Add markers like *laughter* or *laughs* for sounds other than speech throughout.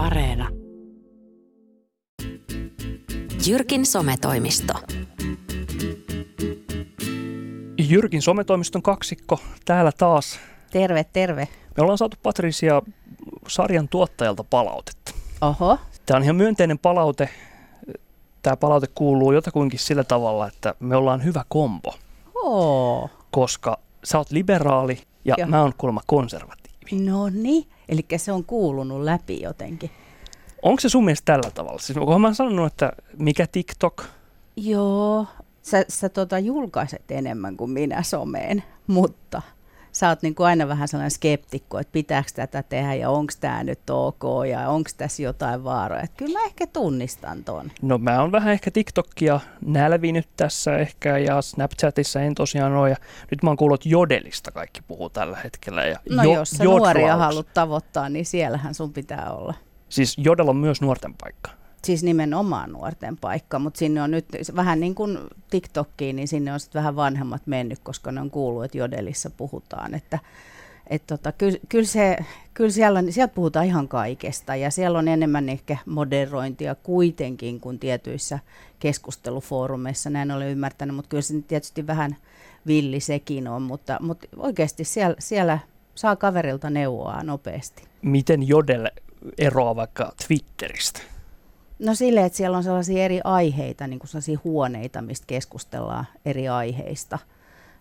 Areena. Jyrkin sometoimisto. Jyrkin sometoimiston kaksikko täällä taas. Terve, terve. Me ollaan saatu Patricia sarjan tuottajalta palautetta. Oho. Tämä on ihan myönteinen palaute. Tämä palaute kuuluu jotakuinkin sillä tavalla, että me ollaan hyvä kombo, Oo. koska sä oot liberaali ja Joo. mä oon kuulemma konservatiivi. No niin. Eli se on kuulunut läpi jotenkin. Onko se sun mielestä tällä tavalla? Siis onkohan mä sanonut, että mikä TikTok? Joo. Sä, sä tota julkaiset enemmän kuin minä someen, mutta sä oot niinku aina vähän sellainen skeptikko, että pitääkö tätä tehdä ja onko tämä nyt ok ja onko tässä jotain vaaroja. Et kyllä mä ehkä tunnistan ton. No mä oon vähän ehkä TikTokia nälvinyt tässä ehkä ja Snapchatissa en tosiaan ole. Ja nyt mä oon kuullut että Jodelista kaikki puhuu tällä hetkellä. Ja No jo- jos sä nuoria haluat tavoittaa, niin siellähän sun pitää olla. Siis Jodel on myös nuorten paikka. Siis nimenomaan nuorten paikka, mutta sinne on nyt vähän niin kuin TikTokkiin, niin sinne on sitten vähän vanhemmat mennyt, koska ne on kuullut, että Jodelissa puhutaan, että et tota, kyllä, kyllä, se, kyllä siellä, sieltä puhutaan ihan kaikesta ja siellä on enemmän ehkä moderointia kuitenkin kuin tietyissä keskustelufoorumeissa, näin olen ymmärtänyt, mutta kyllä se tietysti vähän villi sekin on, mutta, mutta oikeasti siellä, siellä saa kaverilta neuvoa nopeasti. Miten Jodel eroaa vaikka Twitteristä? No silleen, että siellä on sellaisia eri aiheita, niin kuin sellaisia huoneita, mistä keskustellaan eri aiheista.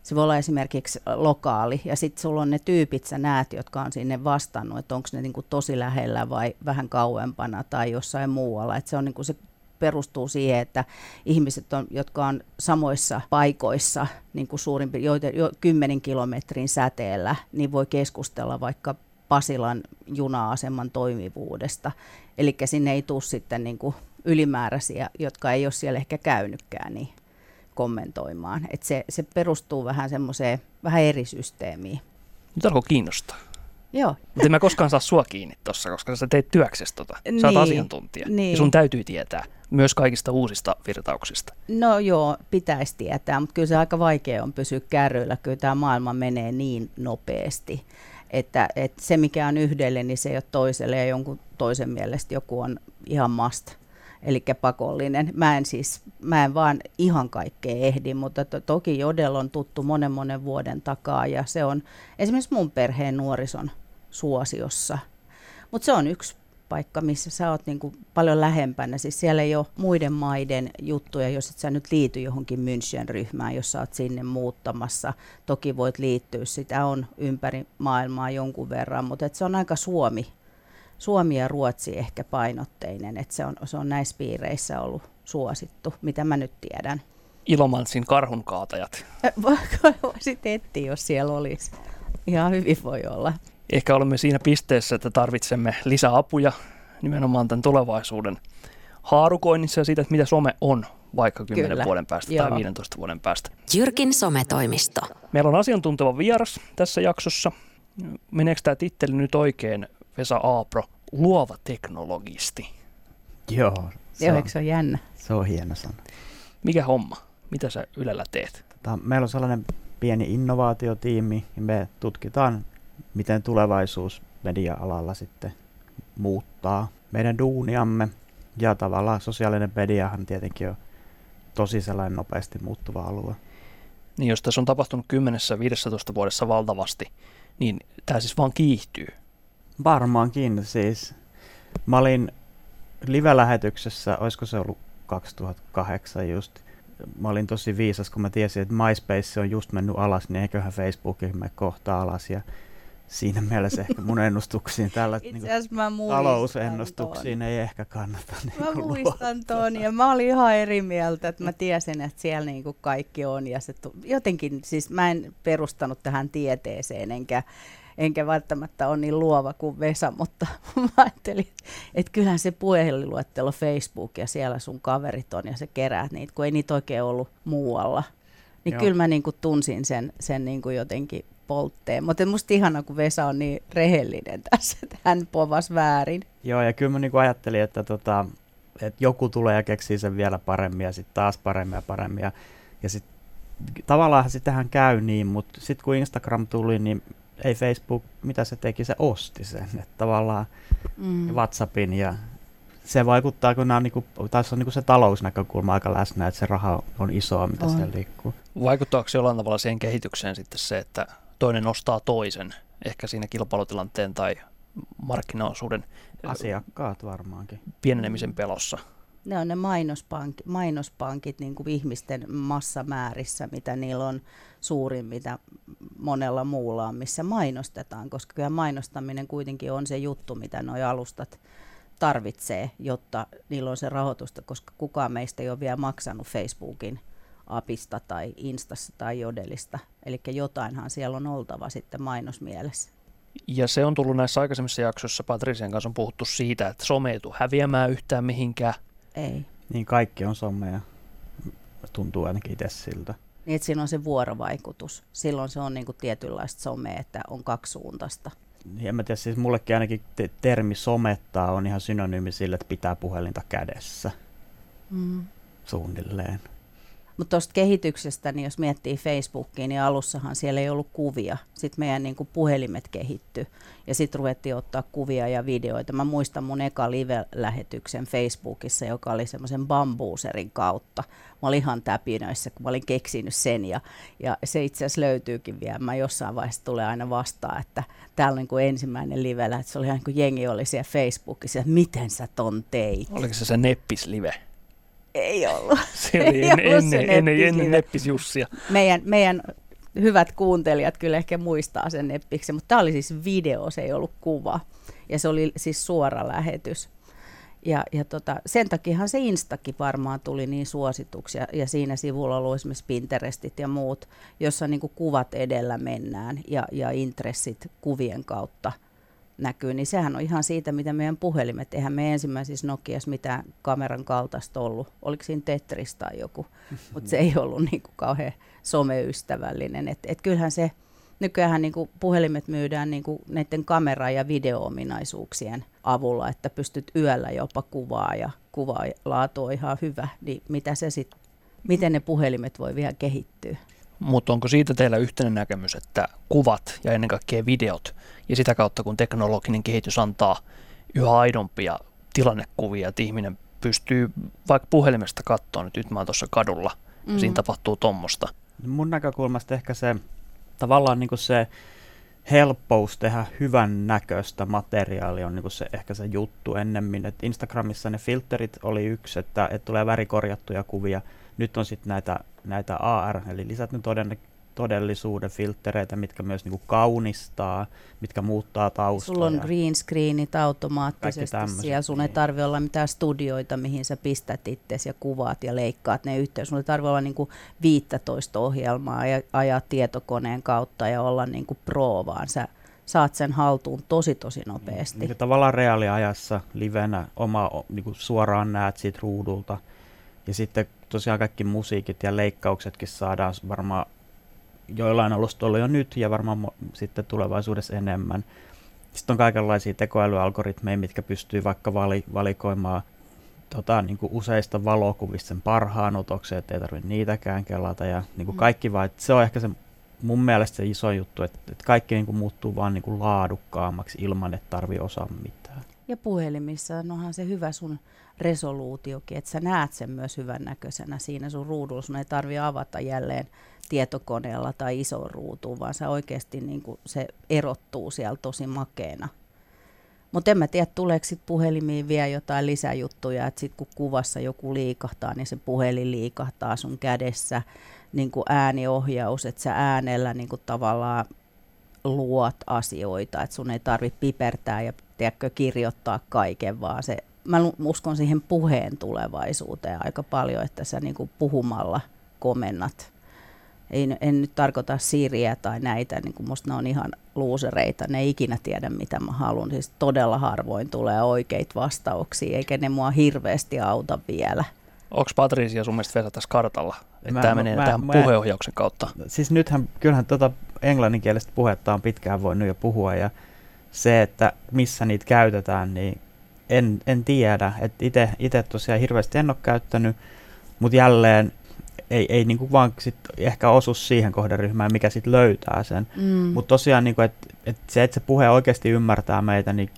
Se voi olla esimerkiksi lokaali, ja sitten sulla on ne tyypit, sä näet, jotka on sinne vastannut, että onko ne niin kuin tosi lähellä vai vähän kauempana tai jossain muualla. Että se, on niin kuin se perustuu siihen, että ihmiset, on, jotka on samoissa paikoissa niin kuin suurin, joita, jo 10 kilometrin säteellä, niin voi keskustella vaikka Pasilan juna-aseman toimivuudesta. Eli sinne ei tule sitten niin kuin ylimääräisiä, jotka ei ole siellä ehkä käynytkään, niin kommentoimaan. Et se, se perustuu vähän semmoiseen vähän eri systeemiin. Nyt alkoi kiinnostaa. Joo, Mutta en mä koskaan saa sua kiinni tossa, koska sä teet työksesi tota. Sä oot Niin, asiantuntija. niin. Ja sun täytyy tietää myös kaikista uusista virtauksista. no joo, pitäisi tietää, mutta kyllä se aika vaikea on pysyä kärryillä. Kyllä tämä maailma menee niin nopeasti, että, että se mikä on yhdelle, niin se ei ole toiselle ja jonkun toisen mielestä joku on ihan must. Eli pakollinen. Mä en siis, mä en vaan ihan kaikkea ehdi, mutta to, toki Jodel on tuttu monen monen vuoden takaa ja se on esimerkiksi mun perheen nuorison suosiossa. Mutta se on yksi paikka, missä sä oot niinku paljon lähempänä. Siis siellä ei ole muiden maiden juttuja, jos et sä nyt liity johonkin München-ryhmään, jos sä oot sinne muuttamassa. Toki voit liittyä, sitä on ympäri maailmaa jonkun verran, mutta et se on aika Suomi, Suomi ja Ruotsi ehkä painotteinen, että se on, se on näissä piireissä ollut suosittu, mitä mä nyt tiedän. Ilomantsin karhunkaatajat. *laughs* Voisit etsiä, jos siellä olisi. Ihan hyvin voi olla. Ehkä olemme siinä pisteessä, että tarvitsemme lisäapuja nimenomaan tämän tulevaisuuden haarukoinnissa ja siitä, että mitä some on vaikka 10 Kyllä. vuoden päästä Joo. tai 15 vuoden päästä. Jyrkin sometoimisto. Meillä on asiantunteva vieras tässä jaksossa. Meneekö tämä titteli nyt oikein, Vesa Aapro, luova teknologisti? Joo, se Joo, on, eikö se ole jännä? se on hieno sana. Mikä homma? Mitä sä Ylellä teet? Tota, meillä on sellainen pieni innovaatiotiimi ja me tutkitaan, miten tulevaisuus media-alalla sitten muuttaa meidän duuniamme. Ja tavallaan sosiaalinen mediahan tietenkin on tosi sellainen nopeasti muuttuva alue. Niin jos tässä on tapahtunut 10-15 vuodessa valtavasti, niin tämä siis vaan kiihtyy. Varmaankin siis. Mä olin live-lähetyksessä, olisiko se ollut 2008 just. Mä olin tosi viisas, kun mä tiesin, että MySpace on just mennyt alas, niin eiköhän Facebookin mene kohta alas. Ja siinä mielessä ehkä mun ennustuksiin tällä niin muistan talousennustuksiin ei ehkä kannata. Niin Mä muistan ton ja mä olin ihan eri mieltä, että mä tiesin, että siellä niinku kaikki on ja se tu- jotenkin, siis mä en perustanut tähän tieteeseen enkä, enkä välttämättä ole niin luova kuin Vesa, mutta *laughs* mä ajattelin, että kyllähän se puhelinluettelo Facebook ja siellä sun kaverit on ja sä keräät niitä, kun ei niitä oikein ollut muualla. Niin Joo. kyllä mä niinku tunsin sen, sen niinku jotenkin poltteen. Mutta musta ihana, kun Vesa on niin rehellinen *laughs* tässä, että hän povas väärin. Joo, ja kyllä mä niinku ajattelin, että, tota, että joku tulee ja keksii sen vielä paremmin ja sitten taas paremmin ja paremmin. Ja, ja sitten tavallaan sitähän käy niin, mutta sitten kun Instagram tuli, niin ei Facebook, mitä se teki, se osti sen. Että tavallaan mm. WhatsAppin ja se vaikuttaa, kun nämä on, niin kuin, taas on niin kuin se talousnäkökulma aika läsnä, että se raha on isoa, mitä on. siellä liikkuu. Vaikuttaako jollain tavalla siihen kehitykseen sitten se, että toinen ostaa toisen, ehkä siinä kilpailutilanteen tai markkinaosuuden Asiakkaat varmaankin. Pienenemisen pelossa. Ne on ne mainospankit, mainospankit niin kuin ihmisten massamäärissä, mitä niillä on suurin, mitä monella muulla on, missä mainostetaan, koska kyllä mainostaminen kuitenkin on se juttu, mitä nuo alustat tarvitsee, jotta niillä on se rahoitusta, koska kukaan meistä ei ole vielä maksanut Facebookin apista tai Instassa tai Jodelista. Eli jotainhan siellä on oltava sitten mainosmielessä. Ja se on tullut näissä aikaisemmissa jaksoissa, Patrician kanssa on puhuttu siitä, että some ei tule häviämään yhtään mihinkään. Ei. Niin kaikki on somea. Tuntuu ainakin itse siltä. Niin, että siinä on se vuorovaikutus. Silloin se on niin kuin tietynlaista somea, että on kaksisuuntaista. En mä tiedä, siis mullekin ainakin te- termi somettaa on ihan synonyymi sille, että pitää puhelinta kädessä. Mm. Suunnilleen. Mutta tuosta kehityksestä, niin jos miettii Facebookiin, niin alussahan siellä ei ollut kuvia. Sitten meidän niin kuin puhelimet kehitty ja sitten ruvettiin ottaa kuvia ja videoita. Mä muistan mun eka live-lähetyksen Facebookissa, joka oli semmoisen bambuuserin kautta. Mä olin ihan täpinöissä, kun mä olin keksinyt sen ja, ja se itse asiassa löytyykin vielä. Mä jossain vaiheessa tulee aina vastaan, että täällä on niin kuin ensimmäinen live että se oli ihan niin kuin jengi oli siellä Facebookissa, että miten sä ton teit. Oliko se se Neppis-live? Ei ollut. *laughs* Se oli ei ennen, ollut ennen, ennen, ennen Neppis Jussia. Meidän, meidän hyvät kuuntelijat kyllä ehkä muistaa sen Neppiksen, mutta tämä oli siis video, se ei ollut kuva. Ja se oli siis suora lähetys. Ja, ja tota, sen takiahan se Instakin varmaan tuli niin suosituksia, ja siinä sivulla oli esimerkiksi Pinterestit ja muut, jossa niin kuvat edellä mennään ja, ja intressit kuvien kautta – näkyy, niin sehän on ihan siitä, mitä meidän puhelimet. Eihän me ensimmäisissä Nokias mitään kameran kaltaista ollut. Oliko siinä Tetris tai joku, *laughs* mutta se ei ollut niin kuin kauhean someystävällinen. Et, et kyllähän se, nykyään niin kuin puhelimet myydään niin kuin näiden kamera- ja video-ominaisuuksien avulla, että pystyt yöllä jopa kuvaa ja kuvalaatu on ihan hyvä. Niin mitä se sit, miten ne puhelimet voi vielä kehittyä? Mutta onko siitä teillä yhteinen näkemys, että kuvat ja ennen kaikkea videot ja sitä kautta kun teknologinen kehitys antaa yhä aidompia tilannekuvia, että ihminen pystyy vaikka puhelimesta katsoa, nyt, nyt mä oon tuossa kadulla mm. ja siinä tapahtuu tuommoista. Mun näkökulmasta ehkä se tavallaan niin kuin se helppous tehdä hyvän näköistä materiaalia on niin se, ehkä se juttu ennemmin. Et Instagramissa ne filterit oli yksi, että, että tulee värikorjattuja kuvia. Nyt on sitten näitä, näitä AR, eli lisätty toden, todellisuuden filtreitä, mitkä myös niin kuin kaunistaa, mitkä muuttaa taustoja. Sulla on green screenit automaattisesti siellä, sun niin. ei tarvitse olla mitään studioita, mihin sä pistät itsesi ja kuvaat ja leikkaat ne yhteen. Sun ei tarvitse olla niin kuin 15 ohjelmaa ja ajaa tietokoneen kautta ja olla niin kuin pro, vaan sä saat sen haltuun tosi tosi nopeasti. Niin, tavallaan reaaliajassa livenä oma, niin kuin suoraan näet siitä ruudulta. Ja sitten tosiaan kaikki musiikit ja leikkauksetkin saadaan varmaan joillain alustoilla jo nyt ja varmaan sitten tulevaisuudessa enemmän. Sitten on kaikenlaisia tekoälyalgoritmeja, mitkä pystyy vaikka vali, valikoimaan tota, niin kuin useista valokuvista sen parhaan otoksen, että ei tarvitse niitäkään kelata ja niin kuin mm. kaikki vaan, että se on ehkä se mun mielestä se iso juttu, että, että kaikki niin kuin muuttuu vaan niin kuin laadukkaammaksi ilman, että tarvii osaa mitään. Ja puhelimissa onhan se hyvä sun resoluutiokin, että sä näet sen myös hyvän näköisenä siinä sun ruudulla. Sun ei tarvi avata jälleen tietokoneella tai iso ruutuun, vaan se oikeasti niin kuin se erottuu siellä tosi makeena. Mutta en mä tiedä, tuleeko sitten puhelimiin vielä jotain lisäjuttuja, että sitten kun kuvassa joku liikahtaa, niin se puhelin liikahtaa sun kädessä, niin kuin ääniohjaus, että sä äänellä niin kuin tavallaan luot asioita, että sun ei tarvitse pipertää ja tiedätkö, kirjoittaa kaiken, vaan se, mä uskon siihen puheen tulevaisuuteen aika paljon, että sä niin kuin puhumalla komennat ei, en nyt tarkoita Siriä tai näitä, niin kuin musta ne on ihan luusereita, ne ei ikinä tiedä mitä mä haluan. Siis todella harvoin tulee oikeita vastauksia, eikä ne mua hirveästi auta vielä. Onko Patricia sun mielestä Vesa tässä kartalla, että tämä menee mä, tähän mä, puheohjauksen kautta? Siis nythän, kyllähän tuota englanninkielistä puhetta on pitkään voinut jo puhua, ja se, että missä niitä käytetään, niin en, en tiedä. Itse tosiaan hirveästi en ole käyttänyt, mutta jälleen ei, ei niin kuin vaan sit ehkä osu siihen kohderyhmään, mikä sitten löytää sen. Mm. Mutta tosiaan, niin että et se, että se puhe oikeasti ymmärtää meitä, niin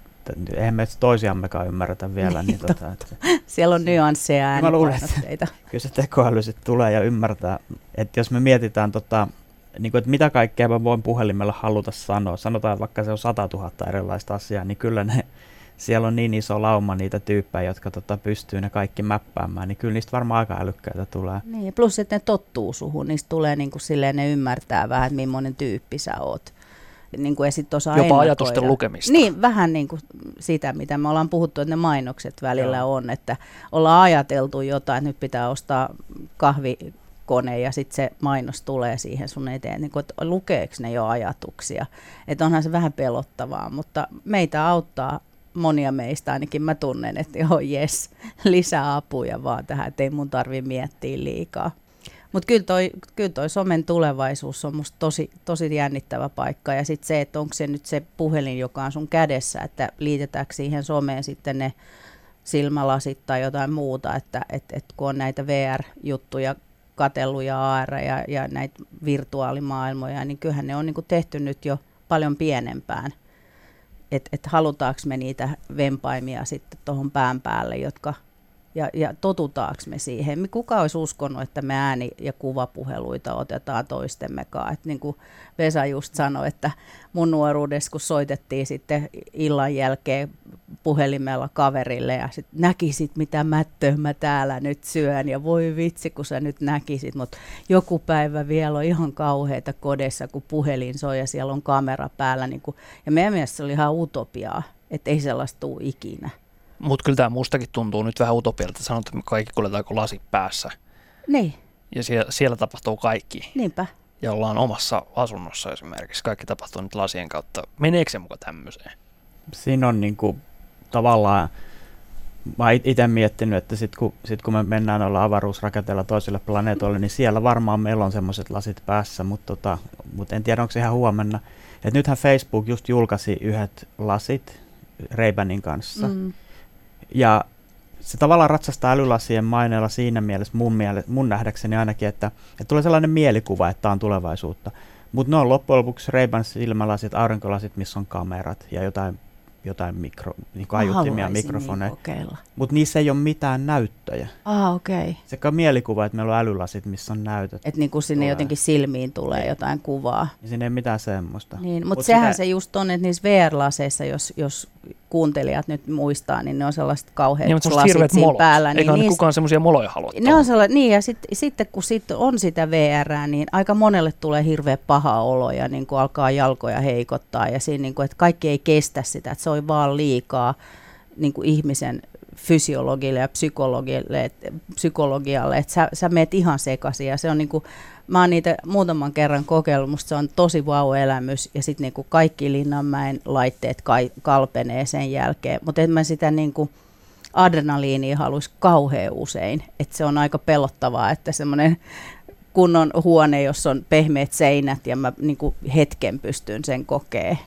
eihän me toisiammekaan ymmärretä vielä. *laughs* niin, tota, että, Siellä on nyansseja ja Mä luulen, että *laughs* kyllä se tekoäly sitten tulee ja ymmärtää, että jos me mietitään tota, niin kuin, että mitä kaikkea mä voin puhelimella haluta sanoa, sanotaan vaikka se on 100 000 erilaista asiaa, niin kyllä ne, siellä on niin iso lauma niitä tyyppejä, jotka tota, pystyy ne kaikki mäppäämään, niin kyllä niistä varmaan aika älykkäitä tulee. Niin, plus että ne tottuu suhun, niistä tulee niin kuin silleen, ne ymmärtää vähän, että millainen tyyppi sä oot. Niin kuin esit osaa Jopa ennakoida. ajatusten lukemista. Niin, vähän niin kuin sitä, mitä me ollaan puhuttu, että ne mainokset välillä Joo. on, että ollaan ajateltu jotain, että nyt pitää ostaa kahvi, kone ja sitten se mainos tulee siihen sun eteen, niin kuin, että lukeeko ne jo ajatuksia. Että onhan se vähän pelottavaa, mutta meitä auttaa monia meistä, ainakin mä tunnen, että joo jes, lisää apuja vaan tähän, että ei mun tarvi miettiä liikaa. Mutta kyllä toi, kyllä toi somen tulevaisuus on musta tosi, tosi jännittävä paikka. Ja sitten se, että onko se nyt se puhelin, joka on sun kädessä, että liitetäänkö siihen someen sitten ne silmälasit tai jotain muuta, että et, et kun on näitä VR-juttuja katellut ja AR ja, ja näitä virtuaalimaailmoja, niin kyllähän ne on niin tehty nyt jo paljon pienempään. Että et halutaanko me niitä vempaimia sitten tuohon pään päälle, jotka ja, ja totutaanko me siihen. Kuka olisi uskonut, että me ääni- ja kuvapuheluita otetaan toistemmekaan. Et niin kuin Vesa just sanoi, että mun nuoruudessa, kun soitettiin sitten illan jälkeen puhelimella kaverille ja sit näkisit, mitä mättöä mä täällä nyt syön ja voi vitsi, kun sä nyt näkisit, mutta joku päivä vielä on ihan kauheita kodessa, kun puhelin soi ja siellä on kamera päällä. Niin kuin, ja meidän mielestä se oli ihan utopiaa, että ei sellaista tule ikinä. Mutta kyllä tämä mustakin tuntuu nyt vähän utopialta. Sanotaan, että me kaikki kuljetaanko lasi päässä. Niin. Ja siellä, siellä tapahtuu kaikki. Niinpä. Ja ollaan omassa asunnossa esimerkiksi. Kaikki tapahtuu nyt lasien kautta. Meneekö se muka tämmöiseen? Siinä on niin kuin, tavallaan, mä oon itse miettinyt, että sitten kun, sit kun me mennään olla avaruusrakenteella toiselle planeetoille, niin siellä varmaan meillä on semmoiset lasit päässä, mutta tota, mut en tiedä, onko se ihan huomenna. Et nythän Facebook just julkaisi yhdet lasit Reibanin kanssa. Mm. Ja se tavallaan ratsastaa älylasien maineella siinä mielessä mun, miele, mun nähdäkseni ainakin, että, että tulee sellainen mielikuva, että tämä on tulevaisuutta. Mutta ne on loppujen lopuksi Ray-Ban silmälasit, aurinkolasit, missä on kamerat ja jotain jotain mikro, niin aiuttimia niin mikrofoneja. Niin Mutta niissä ei ole mitään näyttöjä. Ah, okei. Okay. Sekä mielikuva, että meillä on älylasit, missä on näytöt. Että niin kuin sinne tulee. jotenkin silmiin tulee niin. jotain kuvaa. Ja siinä ei mitään semmoista. Niin, mutta Mut sehän sitä... se just on, että niissä VR-laseissa, jos, jos kuuntelijat nyt muistaa, niin ne on sellaiset kauheat niin, lasit siinä molot. päällä. Eikä niin kukaan semmoisia moloja halua. Ne on sellaiset, niin ja sit, sitten kun sit on sitä VR, niin aika monelle tulee hirveä paha olo ja niin kuin alkaa jalkoja heikottaa ja siinä, niin kuin, että kaikki ei kestä sitä, että se on vaan liikaa niin kuin ihmisen fysiologille ja psykologille, psykologialle, että sä, sä meet ihan sekaisin ja se on niinku, mä oon niitä muutaman kerran kokeillut, musta se on tosi vau-elämys ja sitten niinku kaikki Linnanmäen laitteet kai, kalpenee sen jälkeen, mutta en mä sitä niinku adrenaliinia haluaisi kauhean usein, että se on aika pelottavaa, että semmoinen kunnon huone, jossa on pehmeät seinät ja mä niinku hetken pystyn sen kokee.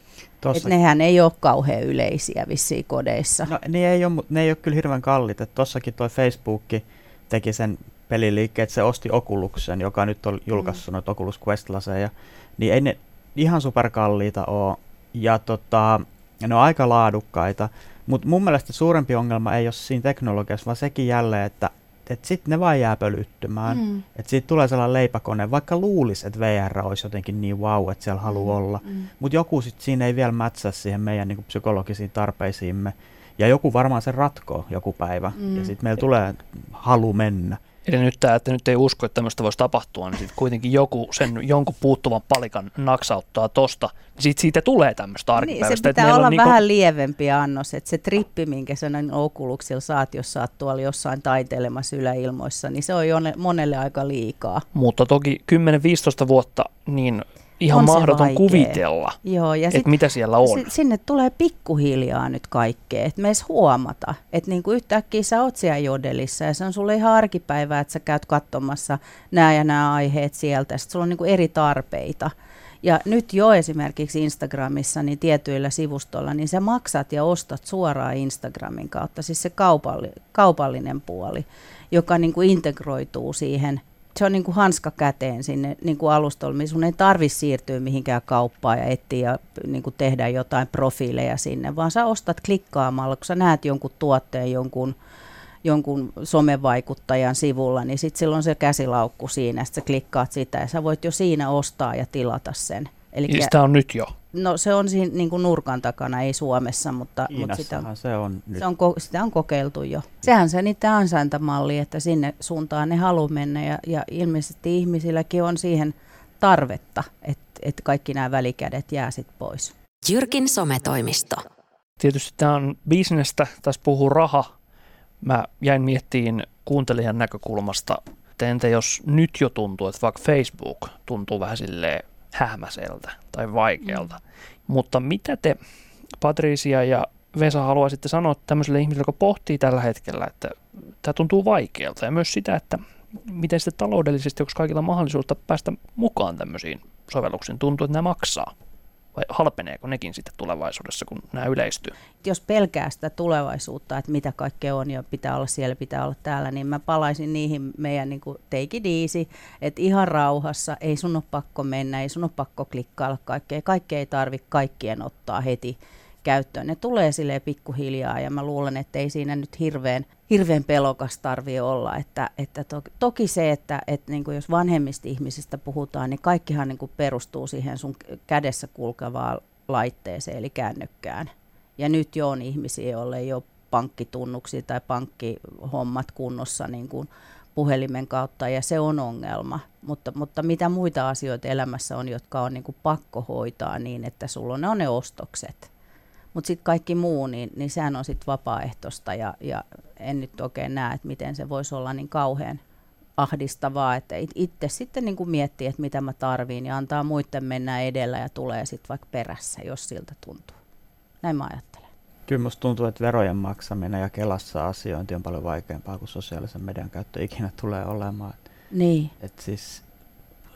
Tossa... Et nehän ei ole kauhean yleisiä vissiin kodeissa. No, ne, ei ole, ne ei ole kyllä hirveän kallit. Tossakin toi Facebook teki sen peliliikkeen, että se osti Oculusen, joka nyt on julkaissut mm. noita Oculus quest laseja. Niin ei ne ihan superkalliita ole. Ja tota, ne on aika laadukkaita. Mutta mun mielestä suurempi ongelma ei ole siinä teknologiassa, vaan sekin jälleen, että että sitten ne vaan jää pölyttymään. Mm. Että siitä tulee sellainen leipäkone, vaikka luulisi, että VR olisi jotenkin niin wow, että siellä haluaa mm. olla. Mm. Mutta joku sitten siinä ei vielä mätsää siihen meidän niin psykologisiin tarpeisiimme. Ja joku varmaan se ratkoo joku päivä. Mm. Ja sitten meillä tulee halu mennä. Eli nyt tämä, että nyt ei usko, että tämmöistä voisi tapahtua, niin sitten kuitenkin joku sen jonkun puuttuvan palikan naksauttaa tosta, niin sit siitä tulee tämmöistä arkipäivästä. Niin, se pitää olla vähän niinku... lievempi annos, että se trippi, minkä sä noin okuluksilla saat, jos sä oot tuolla jossain taiteilemassa yläilmoissa, niin se on jo monelle aika liikaa. Mutta toki 10-15 vuotta, niin ihan on mahdoton kuvitella, Joo, ja että mitä siellä on. Sinne tulee pikkuhiljaa nyt kaikkea, että me edes huomata, että niinku yhtäkkiä sä oot siellä jodelissa ja se on sulle ihan arkipäivää, että sä käyt katsomassa nämä ja nämä aiheet sieltä, sitten sulla on niinku eri tarpeita. Ja nyt jo esimerkiksi Instagramissa, niin tietyillä sivustoilla, niin sä maksat ja ostat suoraan Instagramin kautta, siis se kaupalli, kaupallinen puoli, joka niin kuin integroituu siihen se on niin kuin hanska käteen sinne niin kuin alustolle, missä sun ei tarvitse siirtyä mihinkään kauppaan ja etsiä ja niin kuin tehdä jotain profiileja sinne, vaan sä ostat klikkaamalla, kun sä näet jonkun tuotteen jonkun, jonkun somevaikuttajan sivulla, niin sitten silloin se käsilaukku siinä, sitten sä klikkaat sitä ja sä voit jo siinä ostaa ja tilata sen. Eli sitä on nyt jo. No se on siinä niin kuin nurkan takana, ei Suomessa, mutta, mutta sitä, on, se on nyt. Se on, sitä on kokeiltu jo. Sehän se niiden ansaintamalli, että sinne suuntaan ne haluaa mennä ja, ja ilmeisesti ihmisilläkin on siihen tarvetta, että, että kaikki nämä välikädet jää sitten pois. Jyrkin sometoimisto. Tietysti tämä on bisnestä, tässä puhuu raha. Mä jäin miettiin kuuntelijan näkökulmasta, että entä jos nyt jo tuntuu, että vaikka Facebook tuntuu vähän silleen hämäseltä tai vaikealta. Mm. Mutta mitä te, Patricia ja Vesa, haluaisitte sanoa tämmöiselle ihmiselle, joka pohtii tällä hetkellä, että tämä tuntuu vaikealta ja myös sitä, että miten sitten taloudellisesti, onko kaikilla mahdollisuutta päästä mukaan tämmöisiin sovelluksiin, tuntuu, että nämä maksaa vai halpeneeko nekin sitten tulevaisuudessa, kun nämä yleistyy? Jos pelkää sitä tulevaisuutta, että mitä kaikkea on ja pitää olla siellä, pitää olla täällä, niin mä palaisin niihin meidän niin kuin take it easy, että ihan rauhassa, ei sun ole pakko mennä, ei sun ole pakko klikkailla kaikkea, kaikkea ei tarvitse kaikkien ottaa heti käyttöön. Ne tulee sille pikkuhiljaa ja mä luulen, että ei siinä nyt hirveän, hirveän pelokas tarvi olla. Että, että to, toki se, että, että niin kuin jos vanhemmista ihmisistä puhutaan, niin kaikkihan niin kuin perustuu siihen sun kädessä kulkevaan laitteeseen eli kännykkään. Ja nyt jo on ihmisiä, joille ei ole pankkitunnuksia tai pankkihommat kunnossa niin kuin puhelimen kautta ja se on ongelma. Mutta, mutta mitä muita asioita elämässä on, jotka on niin kuin pakko hoitaa niin, että sulla on ne ostokset mutta sitten kaikki muu, niin, niin sehän on sitten vapaaehtoista ja, ja en nyt oikein näe, että miten se voisi olla niin kauhean ahdistavaa, että itse sitten niin kuin miettii, että mitä mä tarviin ja antaa muiden mennä edellä ja tulee sitten vaikka perässä, jos siltä tuntuu. Näin mä ajattelen. Kyllä musta tuntuu, että verojen maksaminen ja Kelassa asiointi on paljon vaikeampaa kuin sosiaalisen median käyttö ikinä tulee olemaan. Niin. Et siis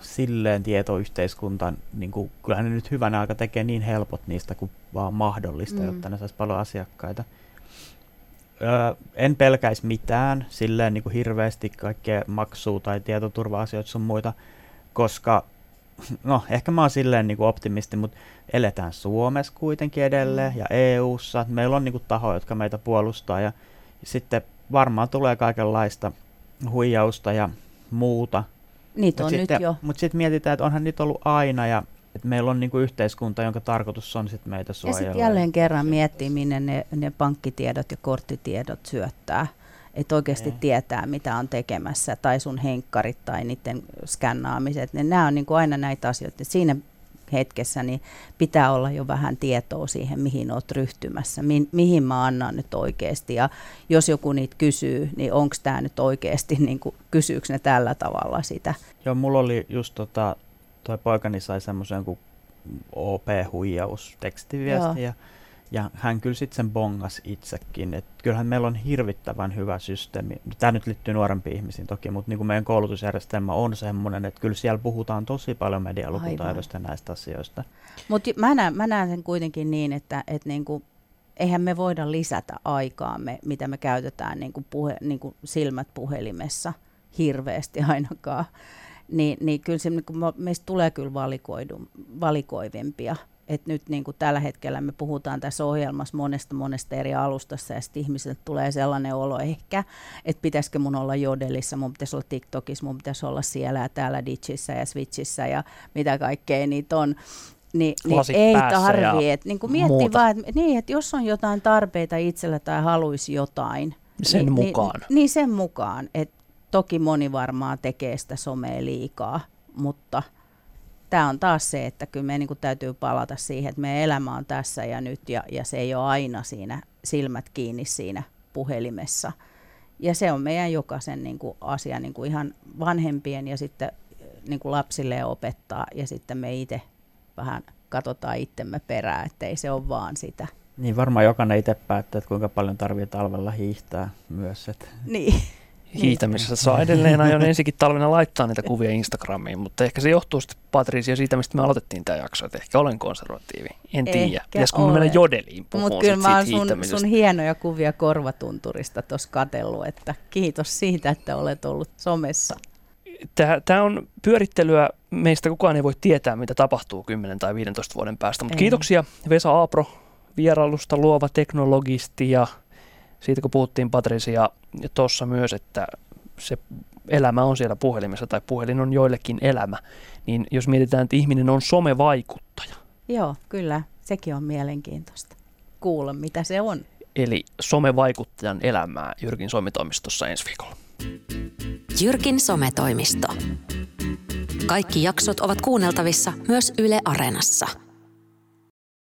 silleen tietoyhteiskunta, niin kuin, kyllähän ne nyt hyvänä aika tekee niin helpot niistä kuin vaan mahdollista, mm. jotta ne saisi paljon asiakkaita. Öö, en pelkäisi mitään silleen niin kuin hirveästi kaikkea maksua tai tietoturva-asioita sun muita, koska no ehkä mä oon silleen niin kuin optimisti, mutta eletään Suomessa kuitenkin edelleen ja EU:ssa. Meillä on niin kuin tahoja, jotka meitä puolustaa ja sitten varmaan tulee kaikenlaista huijausta ja muuta, Niitä on sitten, nyt jo. Mutta sitten mietitään, että onhan niitä ollut aina ja että meillä on niinku yhteiskunta, jonka tarkoitus on sit meitä suojella. Ja sitten jälleen kerran miettii, minne ne, ne pankkitiedot ja korttitiedot syöttää. Että oikeasti ne. tietää, mitä on tekemässä, tai sun henkkarit tai niiden skännaamiset. Ne, nämä on niinku aina näitä asioita. Siinä hetkessä, niin pitää olla jo vähän tietoa siihen, mihin olet ryhtymässä, mi- mihin mä annan nyt oikeasti. Ja jos joku niitä kysyy, niin onko tämä nyt oikeasti, *laughs* niin kuin, kysyykö ne tällä tavalla sitä? Joo, mulla oli just tota, toi poikani sai semmoisen kuin OP-huijaus tekstiviesti ja ja hän kyllä sitten sen bongas itsekin. Et kyllähän meillä on hirvittävän hyvä systeemi. Tämä nyt liittyy nuorempiin ihmisiin toki, mutta niin kuin meidän koulutusjärjestelmä on semmoinen, että kyllä siellä puhutaan tosi paljon medialukutaidosta ja näistä asioista. Mutta mä, näen, mä näen sen kuitenkin niin, että, että niin kuin, eihän me voida lisätä aikaamme, mitä me käytetään niin kuin puhe, niin kuin silmät puhelimessa hirveästi ainakaan. Niin, niin kyllä se, niin meistä tulee kyllä valikoivimpia että nyt niin kuin tällä hetkellä me puhutaan tässä ohjelmassa monesta monesta eri alustassa ja sitten ihmisiltä tulee sellainen olo ehkä, että pitäisikö mun olla Jodelissa, mun pitäisi olla TikTokissa, mun pitäisi olla siellä ja täällä Ditchissä ja Switchissä ja mitä kaikkea niitä on. Ni, niin ei tarvii. Et, niin kuin mietti vaan, että, niin, että jos on jotain tarpeita itsellä tai haluaisi jotain. Sen niin, mukaan. Niin, niin sen mukaan. Et toki moni varmaan tekee sitä somea liikaa, mutta – tämä on taas se, että kyllä meidän niin täytyy palata siihen, että meidän elämä on tässä ja nyt ja, ja se ei ole aina siinä silmät kiinni siinä puhelimessa. Ja se on meidän jokaisen niin kuin asia niin kuin ihan vanhempien ja sitten niin kuin lapsille opettaa ja sitten me itse vähän katsotaan itsemme perään, että ei se ole vaan sitä. Niin varmaan jokainen itse päättää, että kuinka paljon tarvitsee talvella hiihtää myös. Että niin hiihtämisessä. Saa edelleen aion ensikin talvena laittaa niitä kuvia Instagramiin, mutta ehkä se johtuu sitten Patricia siitä, mistä me aloitettiin tämä jakso, että ehkä olen konservatiivi. En tiedä. Pitäisikö me mennä jodeliin puhumaan Mutta kyllä mä oon sun, sun hienoja kuvia korvatunturista tuossa katellut, että kiitos siitä, että olet ollut somessa. Tämä on pyörittelyä. Meistä kukaan ei voi tietää, mitä tapahtuu 10 tai 15 vuoden päästä. Mutta kiitoksia Vesa Aapro vierailusta, luova teknologisti ja siitä kun puhuttiin Patricia tuossa myös, että se elämä on siellä puhelimessa tai puhelin on joillekin elämä, niin jos mietitään, että ihminen on somevaikuttaja. Joo, kyllä. Sekin on mielenkiintoista kuulla, mitä se on. Eli somevaikuttajan elämää Jyrkin sometoimistossa ensi viikolla. Jyrkin sometoimisto. Kaikki jaksot ovat kuunneltavissa myös Yle Areenassa.